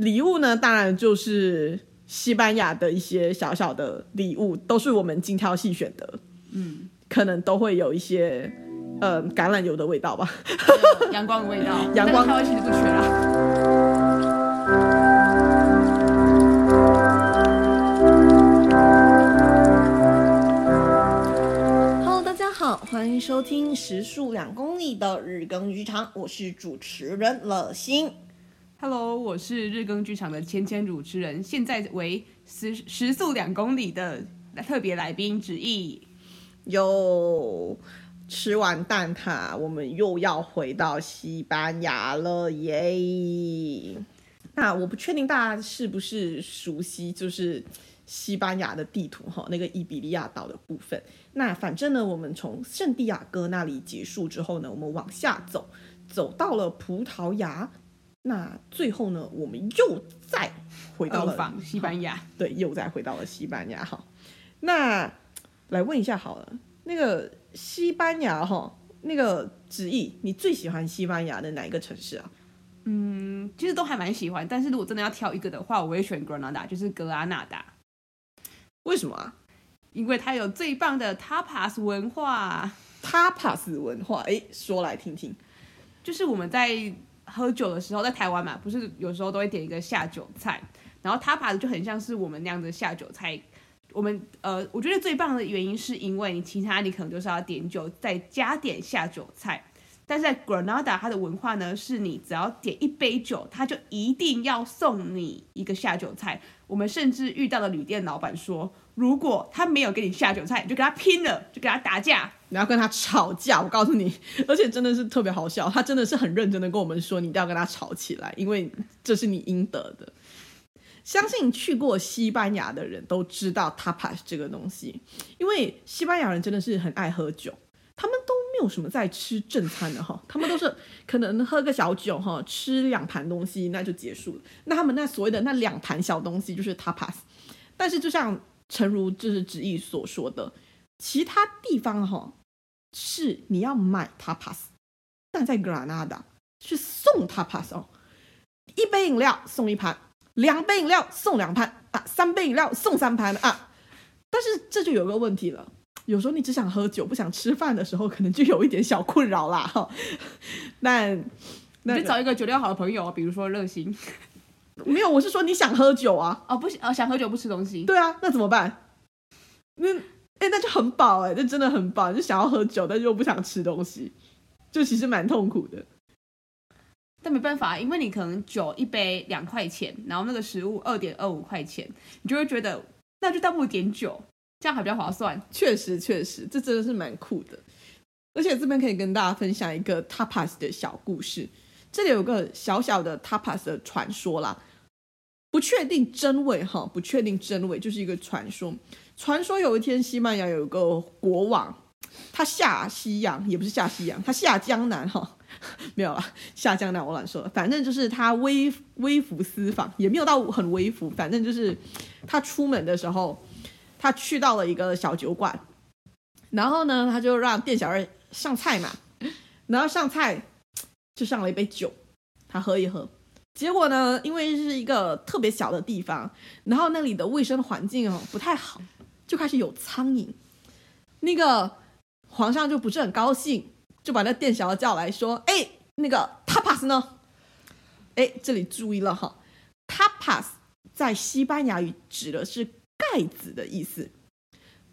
礼物呢，当然就是西班牙的一些小小的礼物，都是我们精挑细选的。嗯，可能都会有一些呃橄榄油的味道吧，阳光的味道，阳光台湾其实不缺啦。欢迎收听时速两公里的日更剧场，我是主持人乐心。Hello，我是日更剧场的芊芊主持人，现在为时时速两公里的特别来宾子毅。又吃完蛋挞，我们又要回到西班牙了耶！那我不确定大家是不是熟悉，就是。西班牙的地图哈，那个伊比利亚岛的部分。那反正呢，我们从圣地亚哥那里结束之后呢，我们往下走，走到了葡萄牙。那最后呢，我们又再回到了西班牙。对，又再回到了西班牙。哈，那来问一下好了，那个西班牙哈，那个子毅，你最喜欢西班牙的哪一个城市啊？嗯，其实都还蛮喜欢，但是如果真的要挑一个的话，我会选格拉纳达，就是格拉纳达。为什么啊？因为它有最棒的 tapas 文化。tapas 文化，哎，说来听听。就是我们在喝酒的时候，在台湾嘛，不是有时候都会点一个下酒菜，然后他爸的就很像是我们那样的下酒菜。我们呃，我觉得最棒的原因是因为你其他你可能就是要点酒，再加点下酒菜。但是在 Granada 它的文化呢，是你只要点一杯酒，他就一定要送你一个下酒菜。我们甚至遇到了旅店老板说，如果他没有给你下酒菜，你就跟他拼了，就跟他打架，你要跟他吵架。我告诉你，而且真的是特别好笑，他真的是很认真的跟我们说，你一定要跟他吵起来，因为这是你应得的。相信去过西班牙的人都知道 tapas 这个东西，因为西班牙人真的是很爱喝酒。他们都没有什么在吃正餐的哈，他们都是可能喝个小酒哈，吃两盘东西那就结束了。那他们那所谓的那两盘小东西就是 tapas。但是就像诚如就是旨意所说的，其他地方哈是你要买 tapas，但在格拉纳达是送 tapas 哦，一杯饮料送一盘，两杯饮料送两盘啊，三杯饮料送三盘啊。但是这就有个问题了。有时候你只想喝酒，不想吃饭的时候，可能就有一点小困扰啦。哈，那那找一个酒量好的朋友，比如说乐心。没有，我是说你想喝酒啊。哦，不行，哦，想喝酒不吃东西。对啊，那怎么办？那哎，那就很饱哎，那真的很饱，就想要喝酒，但是又不想吃东西，就其实蛮痛苦的。但没办法，因为你可能酒一杯两块钱，然后那个食物二点二五块钱，你就会觉得那就倒不如点酒。这样还比较划算，确实确实，这真的是蛮酷的。而且这边可以跟大家分享一个 tapas 的小故事。这里有个小小的 tapas 的传说啦，不确定真伪哈，不确定真伪，就是一个传说。传说有一天西班牙有一个国王，他下西洋也不是下西洋，他下江南哈，没有啦，下江南我乱说了，反正就是他微微服私访，也没有到很微服，反正就是他出门的时候。他去到了一个小酒馆，然后呢，他就让店小二上菜嘛，然后上菜就上了一杯酒，他喝一喝，结果呢，因为是一个特别小的地方，然后那里的卫生环境哦不太好，就开始有苍蝇，那个皇上就不是很高兴，就把那店小二叫来说，哎，那个 tapas 呢？哎，这里注意了哈，tapas 在西班牙语指的是。盖子的意思，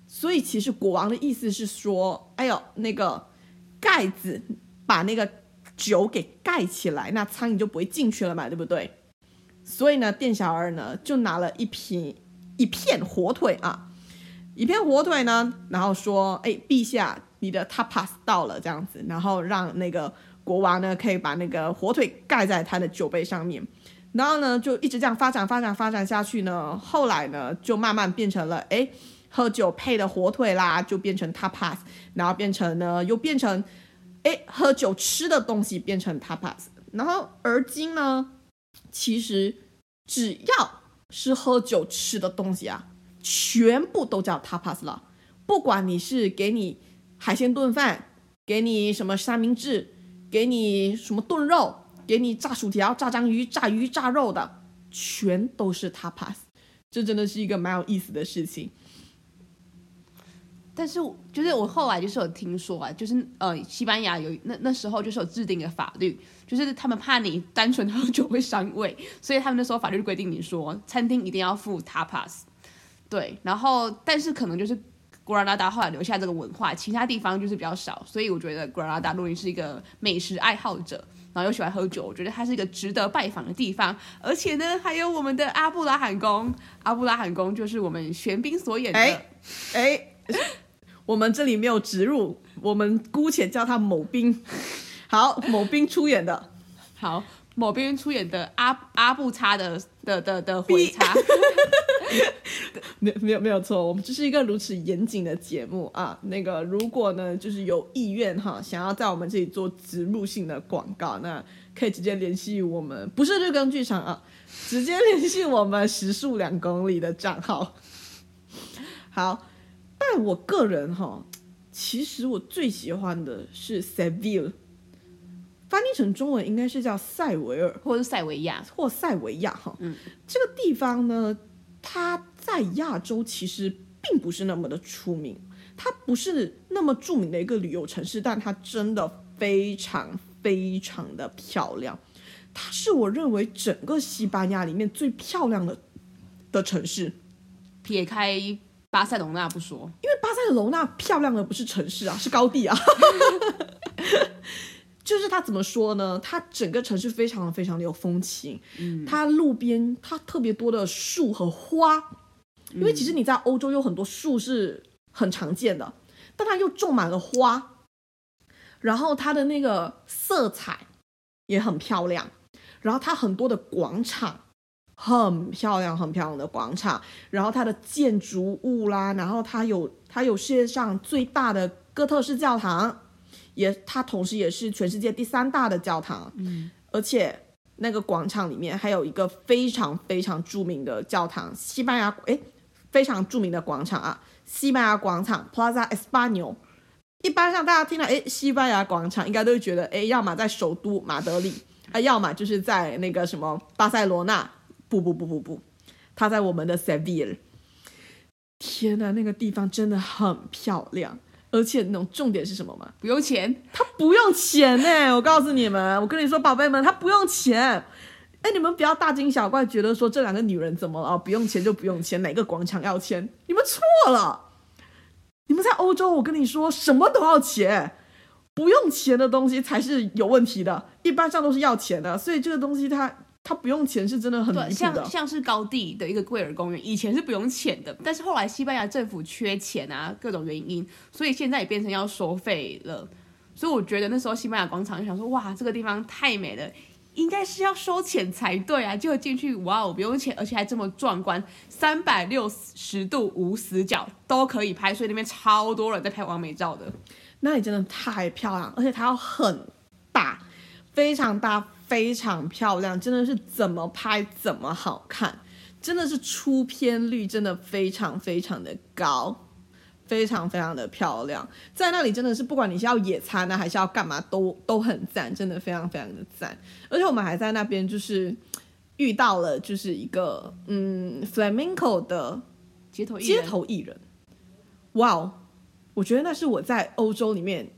所以其实国王的意思是说，哎呦，那个盖子把那个酒给盖起来，那苍蝇就不会进去了嘛，对不对？所以呢，店小二呢就拿了一瓶一片火腿啊，一片火腿呢，然后说，哎，陛下，你的 tapas 到了，这样子，然后让那个国王呢可以把那个火腿盖在他的酒杯上面。然后呢，就一直这样发展、发展、发展下去呢。后来呢，就慢慢变成了，哎，喝酒配的火腿啦，就变成 tapas。然后变成呢，又变成，哎，喝酒吃的东西变成 tapas。然后而今呢，其实只要是喝酒吃的东西啊，全部都叫 tapas 了。不管你是给你海鲜炖饭，给你什么三明治，给你什么炖肉。给你炸薯条、炸章鱼、炸鱼、炸肉的，全都是 tapas，这真的是一个蛮有意思的事情。但是就是我后来就是有听说啊，就是呃，西班牙有那那时候就是有制定的法律，就是他们怕你单纯喝酒会伤胃，所以他们那时候法律规定你说餐厅一定要付 tapas。对，然后但是可能就是格拉纳达后来留下这个文化，其他地方就是比较少，所以我觉得格拉纳达如果你是一个美食爱好者，然后又喜欢喝酒，我觉得它是一个值得拜访的地方。而且呢，还有我们的阿布拉罕宫，阿布拉罕宫就是我们玄彬所演的，哎。哎我们这里没有植入，我们姑且叫他某彬。好，某彬出演的，好，某彬出演的阿阿布叉的的的的回叉，没 没有没有错，我们这是一个如此严谨的节目啊。那个如果呢，就是有意愿哈，想要在我们这里做植入性的广告，那可以直接联系我们，不是日更剧场啊，直接联系我们时速两公里的账号。好。但我个人哈，其实我最喜欢的是 Seville，翻译成中文应该是叫塞维尔，或者是塞维亚，或塞维亚哈。嗯，这个地方呢，它在亚洲其实并不是那么的出名，它不是那么著名的一个旅游城市，但它真的非常非常的漂亮。它是我认为整个西班牙里面最漂亮的的城市，撇开。巴塞隆纳不说，因为巴塞隆纳漂亮的不是城市啊，是高地啊。就是它怎么说呢？它整个城市非常非常的有风情。嗯，它路边它特别多的树和花，因为其实你在欧洲有很多树是很常见的，但它又种满了花。然后它的那个色彩也很漂亮，然后它很多的广场。很漂亮，很漂亮的广场，然后它的建筑物啦，然后它有它有世界上最大的哥特式教堂，也它同时也是全世界第三大的教堂，嗯，而且那个广场里面还有一个非常非常著名的教堂，西班牙诶，非常著名的广场啊，西班牙广场 Plaza Español，一般上大家听到诶西班牙广场，应该都会觉得诶，要么在首都马德里啊，要么就是在那个什么巴塞罗那。不不不不不，它在我们的 Seville。天呐，那个地方真的很漂亮，而且那种重点是什么吗？不用钱，他不用钱呢！我告诉你们，我跟你说，宝贝们，他不用钱。哎，你们不要大惊小怪，觉得说这两个女人怎么了？哦，不用钱就不用钱，哪个广场要钱？你们错了。你们在欧洲，我跟你说，什么都要钱，不用钱的东西才是有问题的，一般上都是要钱的。所以这个东西它。他不用钱是真的很离谱的。像像是高地的一个贵尔公园，以前是不用钱的，但是后来西班牙政府缺钱啊，各种原因，所以现在也变成要收费了。所以我觉得那时候西班牙广场就想说，哇，这个地方太美了，应该是要收钱才对啊。结果进去，哇，我不用钱，而且还这么壮观，三百六十度无死角都可以拍，所以那边超多人在拍完美照的。那里真的太漂亮，而且它要很大，非常大。非常漂亮，真的是怎么拍怎么好看，真的是出片率真的非常非常的高，非常非常的漂亮。在那里真的是不管你是要野餐呢，还是要干嘛，都都很赞，真的非常非常的赞。而且我们还在那边就是遇到了就是一个嗯 flamenco 的街头街头艺人，哇哦，我觉得那是我在欧洲里面。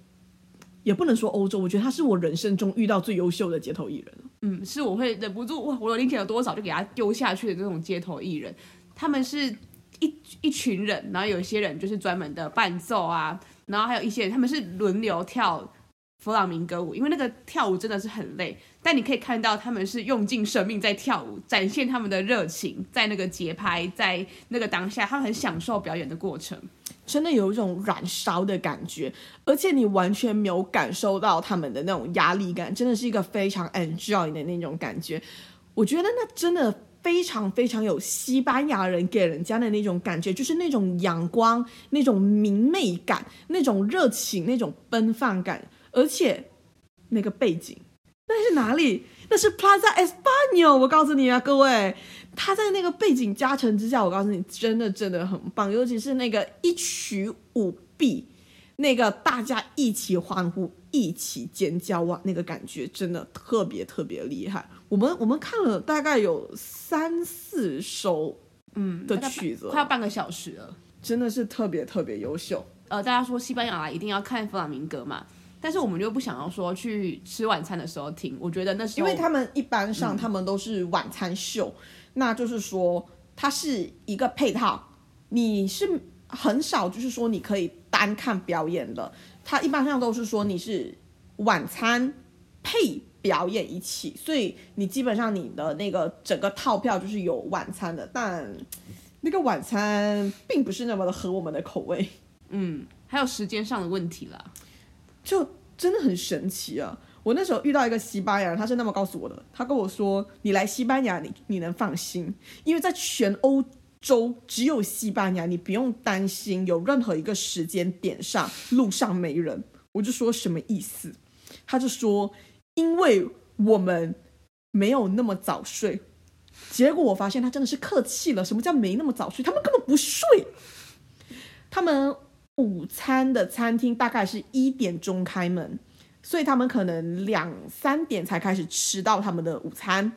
也不能说欧洲，我觉得他是我人生中遇到最优秀的街头艺人。嗯，是我会忍不住哇，我的零钱有多少就给他丢下去的这种街头艺人。他们是一一群人，然后有一些人就是专门的伴奏啊，然后还有一些人他们是轮流跳弗朗明哥舞，因为那个跳舞真的是很累，但你可以看到他们是用尽生命在跳舞，展现他们的热情，在那个节拍，在那个当下，他们很享受表演的过程。真的有一种燃烧的感觉，而且你完全没有感受到他们的那种压力感，真的是一个非常 enjoy 的那种感觉。我觉得那真的非常非常有西班牙人给人家的那种感觉，就是那种阳光、那种明媚感、那种热情、那种奔放感，而且那个背景，那是哪里？那是 Plaza Español，我告诉你啊，各位。他在那个背景加成之下，我告诉你，真的真的很棒，尤其是那个一曲舞毕，那个大家一起欢呼、一起尖叫哇，那个感觉真的特别特别厉害。我们我们看了大概有三四首，嗯的曲子，快要半个小时了，真的是特别特别优秀。呃，大家说西班牙来一定要看弗朗明哥嘛，但是我们就不想要说去吃晚餐的时候听，我觉得那是因为他们一般上他们都是晚餐秀，嗯、那就是说它是一个配套，你是很少就是说你可以单看表演的，它一般上都是说你是晚餐配。表演一起，所以你基本上你的那个整个套票就是有晚餐的，但那个晚餐并不是那么的合我们的口味。嗯，还有时间上的问题啦，就真的很神奇啊！我那时候遇到一个西班牙人，他是那么告诉我的，他跟我说：“你来西班牙，你你能放心，因为在全欧洲只有西班牙，你不用担心有任何一个时间点上路上没人。”我就说什么意思？他就说。因为我们没有那么早睡，结果我发现他真的是客气了。什么叫没那么早睡？他们根本不睡。他们午餐的餐厅大概是一点钟开门，所以他们可能两三点才开始吃到他们的午餐。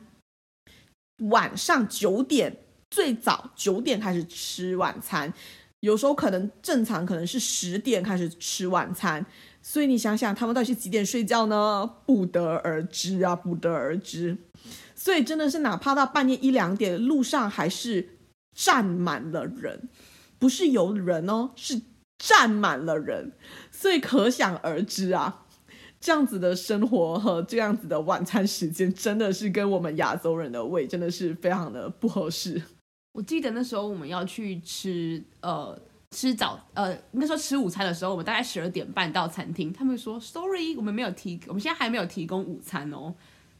晚上九点，最早九点开始吃晚餐，有时候可能正常可能是十点开始吃晚餐。所以你想想，他们到底是几点睡觉呢？不得而知啊，不得而知。所以真的是，哪怕到半夜一两点，路上还是站满了人，不是有人哦，是站满了人。所以可想而知啊，这样子的生活和这样子的晚餐时间，真的是跟我们亚洲人的胃真的是非常的不合适。我记得那时候我们要去吃，呃。吃早呃，那时候吃午餐的时候，我们大概十二点半到餐厅，他们说 sorry，我们没有提，我们现在还没有提供午餐哦。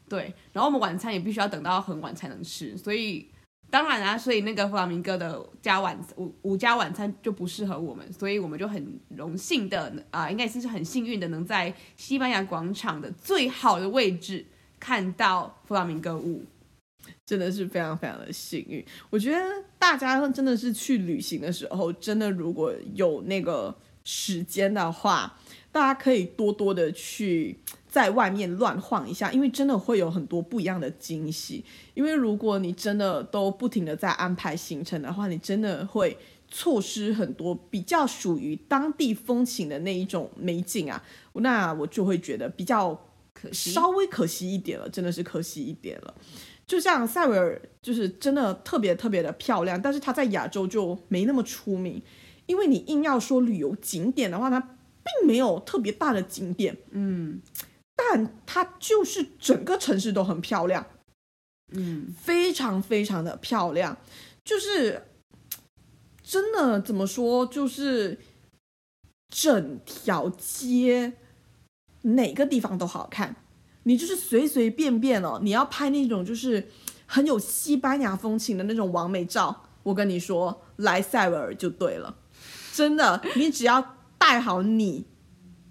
对，然后我们晚餐也必须要等到很晚才能吃，所以当然啊，所以那个弗朗明哥的加晚午午加晚餐就不适合我们，所以我们就很荣幸的啊、呃，应该是很幸运的，能在西班牙广场的最好的位置看到弗朗明哥舞。真的是非常非常的幸运。我觉得大家真的是去旅行的时候，真的如果有那个时间的话，大家可以多多的去在外面乱晃一下，因为真的会有很多不一样的惊喜。因为如果你真的都不停的在安排行程的话，你真的会错失很多比较属于当地风情的那一种美景啊。那我就会觉得比较可惜，稍微可惜一点了，真的是可惜一点了。就像塞维尔，就是真的特别特别的漂亮，但是它在亚洲就没那么出名，因为你硬要说旅游景点的话，它并没有特别大的景点，嗯，但它就是整个城市都很漂亮，嗯，非常非常的漂亮，就是真的怎么说，就是整条街哪个地方都好看。你就是随随便便哦，你要拍那种就是很有西班牙风情的那种完美照，我跟你说，来塞维尔就对了，真的，你只要带好你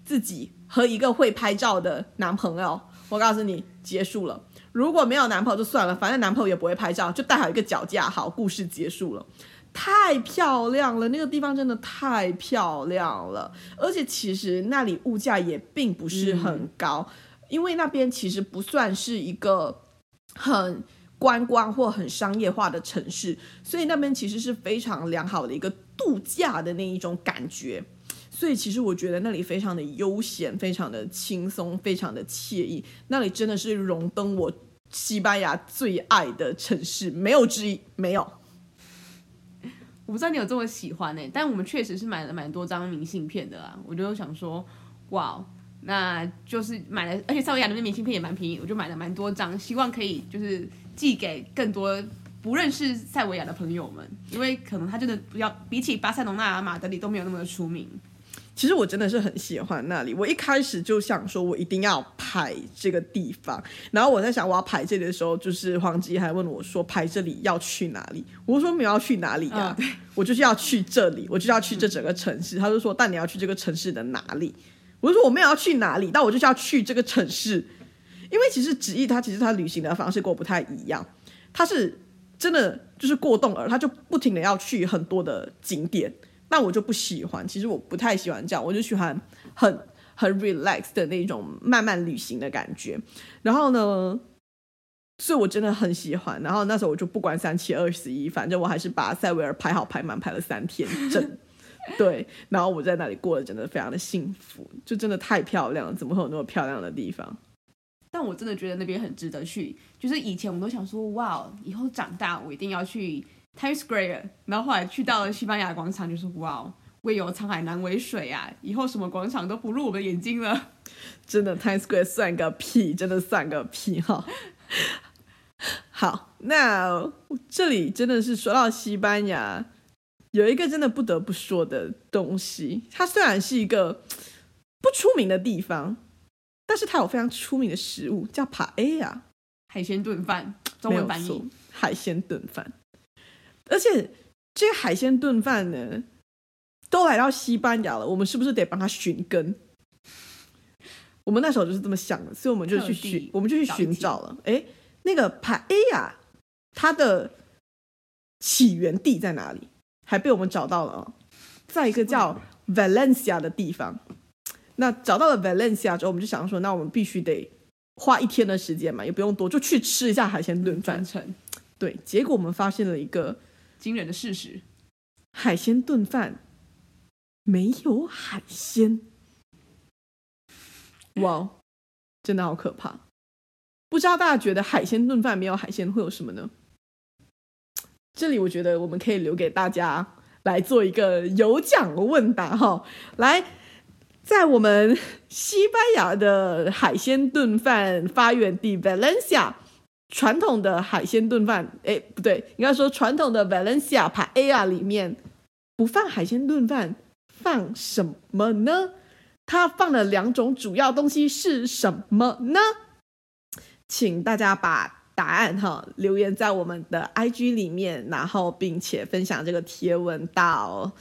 自己和一个会拍照的男朋友，我告诉你，结束了。如果没有男朋友就算了，反正男朋友也不会拍照，就带好一个脚架，好，故事结束了。太漂亮了，那个地方真的太漂亮了，而且其实那里物价也并不是很高。嗯因为那边其实不算是一个很观光或很商业化的城市，所以那边其实是非常良好的一个度假的那一种感觉。所以其实我觉得那里非常的悠闲，非常的轻松，非常的惬意。那里真的是荣登我西班牙最爱的城市，没有之一。没有，我不知道你有这么喜欢呢、但我们确实是买了蛮多张明信片的啊。我就想说，哇。那就是买了，而且塞维亚那边明信片也蛮便宜，我就买了蛮多张，希望可以就是寄给更多不认识塞维亚的朋友们，因为可能他真的比较比起巴塞罗那、马德里都没有那么的出名。其实我真的是很喜欢那里，我一开始就想说我一定要拍这个地方，然后我在想我要拍这里的时候，就是黄吉还问我说拍这里要去哪里？我说没有要去哪里呀、啊，嗯、我就是要去这里，我就是要去这整个城市。嗯、他就说但你要去这个城市的哪里？我就说我没有要去哪里，但我就是要去这个城市，因为其实旨意他其实他旅行的方式跟我不太一样，他是真的就是过动儿，他就不停的要去很多的景点，那我就不喜欢，其实我不太喜欢这样，我就喜欢很很 relax 的那种慢慢旅行的感觉。然后呢，所以我真的很喜欢。然后那时候我就不管三七二十一，反正我还是把塞维尔排好排满，排了三天整。对，然后我在那里过得真的非常的幸福，就真的太漂亮了，怎么会有那么漂亮的地方？但我真的觉得那边很值得去。就是以前我们都想说，哇，以后长大我一定要去 Times Square，然后后来去到了西班牙广场，就是哇，为有沧海难为水啊！以后什么广场都不入我们眼睛了。真的，Times Square 算个屁，真的算个屁哈。好，那这里真的是说到西班牙。有一个真的不得不说的东西，它虽然是一个不出名的地方，但是它有非常出名的食物，叫帕埃亚海鲜炖饭，中文翻译海鲜炖饭。而且这个海鲜炖饭呢，都来到西班牙了，我们是不是得帮他寻根？我们那时候就是这么想的，所以我们就去寻，我们就去寻找了。哎，那个帕埃亚，它的起源地在哪里？还被我们找到了哦，在一个叫 Valencia 的地方。那找到了 Valencia 之后，我们就想说，那我们必须得花一天的时间嘛，也不用多，就去吃一下海鲜炖饭。对，结果我们发现了一个惊人的事实：海鲜炖饭没有海鲜。哇，真的好可怕！不知道大家觉得海鲜炖饭没有海鲜会有什么呢？这里我觉得我们可以留给大家来做一个有奖问答哈，来，在我们西班牙的海鲜炖饭发源地 Valencia，传统的海鲜炖饭，哎，不对，应该说传统的 Valencia Paella 里面不放海鲜炖饭，放什么呢？它放的两种主要东西是什么呢？请大家把。答案哈，留言在我们的 IG 里面，然后并且分享这个贴文到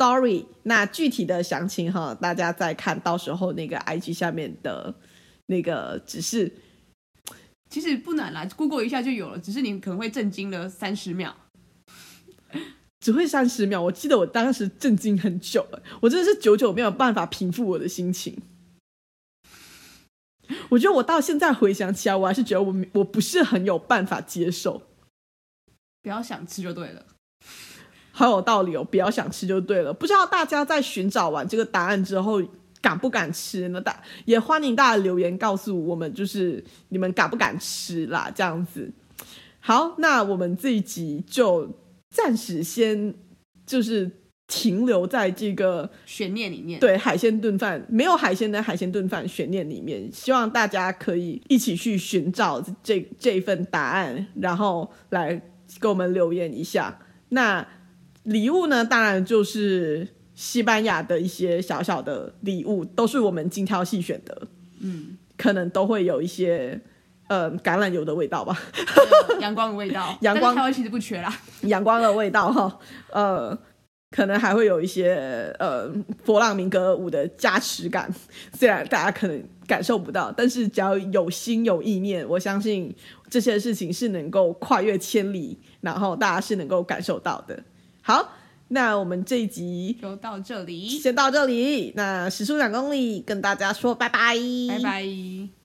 Story。那具体的详情哈，大家再看到时候那个 IG 下面的那个指示。其实不难啦，Google 一下就有了，只是你可能会震惊了三十秒，只会三十秒。我记得我当时震惊很久了，我真的是久久没有办法平复我的心情。我觉得我到现在回想起来，我还是觉得我我不是很有办法接受。不要想吃就对了，好有道理哦！不要想吃就对了。不知道大家在寻找完这个答案之后，敢不敢吃呢？大也欢迎大家留言告诉我们，就是你们敢不敢吃啦？这样子。好，那我们这一集就暂时先就是。停留在这个悬念里面，对海鲜炖饭没有海鲜的海鲜炖饭悬念里面，希望大家可以一起去寻找这这份答案，然后来给我们留言一下。那礼物呢，当然就是西班牙的一些小小的礼物，都是我们精挑细选的。嗯，可能都会有一些呃橄榄油的味道吧，阳光的味道，阳光台湾其实不缺啦，阳光的味道哈，呃。可能还会有一些呃，佛朗明哥舞的加持感，虽然大家可能感受不到，但是只要有心有意念，我相信这些事情是能够跨越千里，然后大家是能够感受到的。好，那我们这一集就到这里，先到这里。那时速两公里，跟大家说拜拜，拜拜。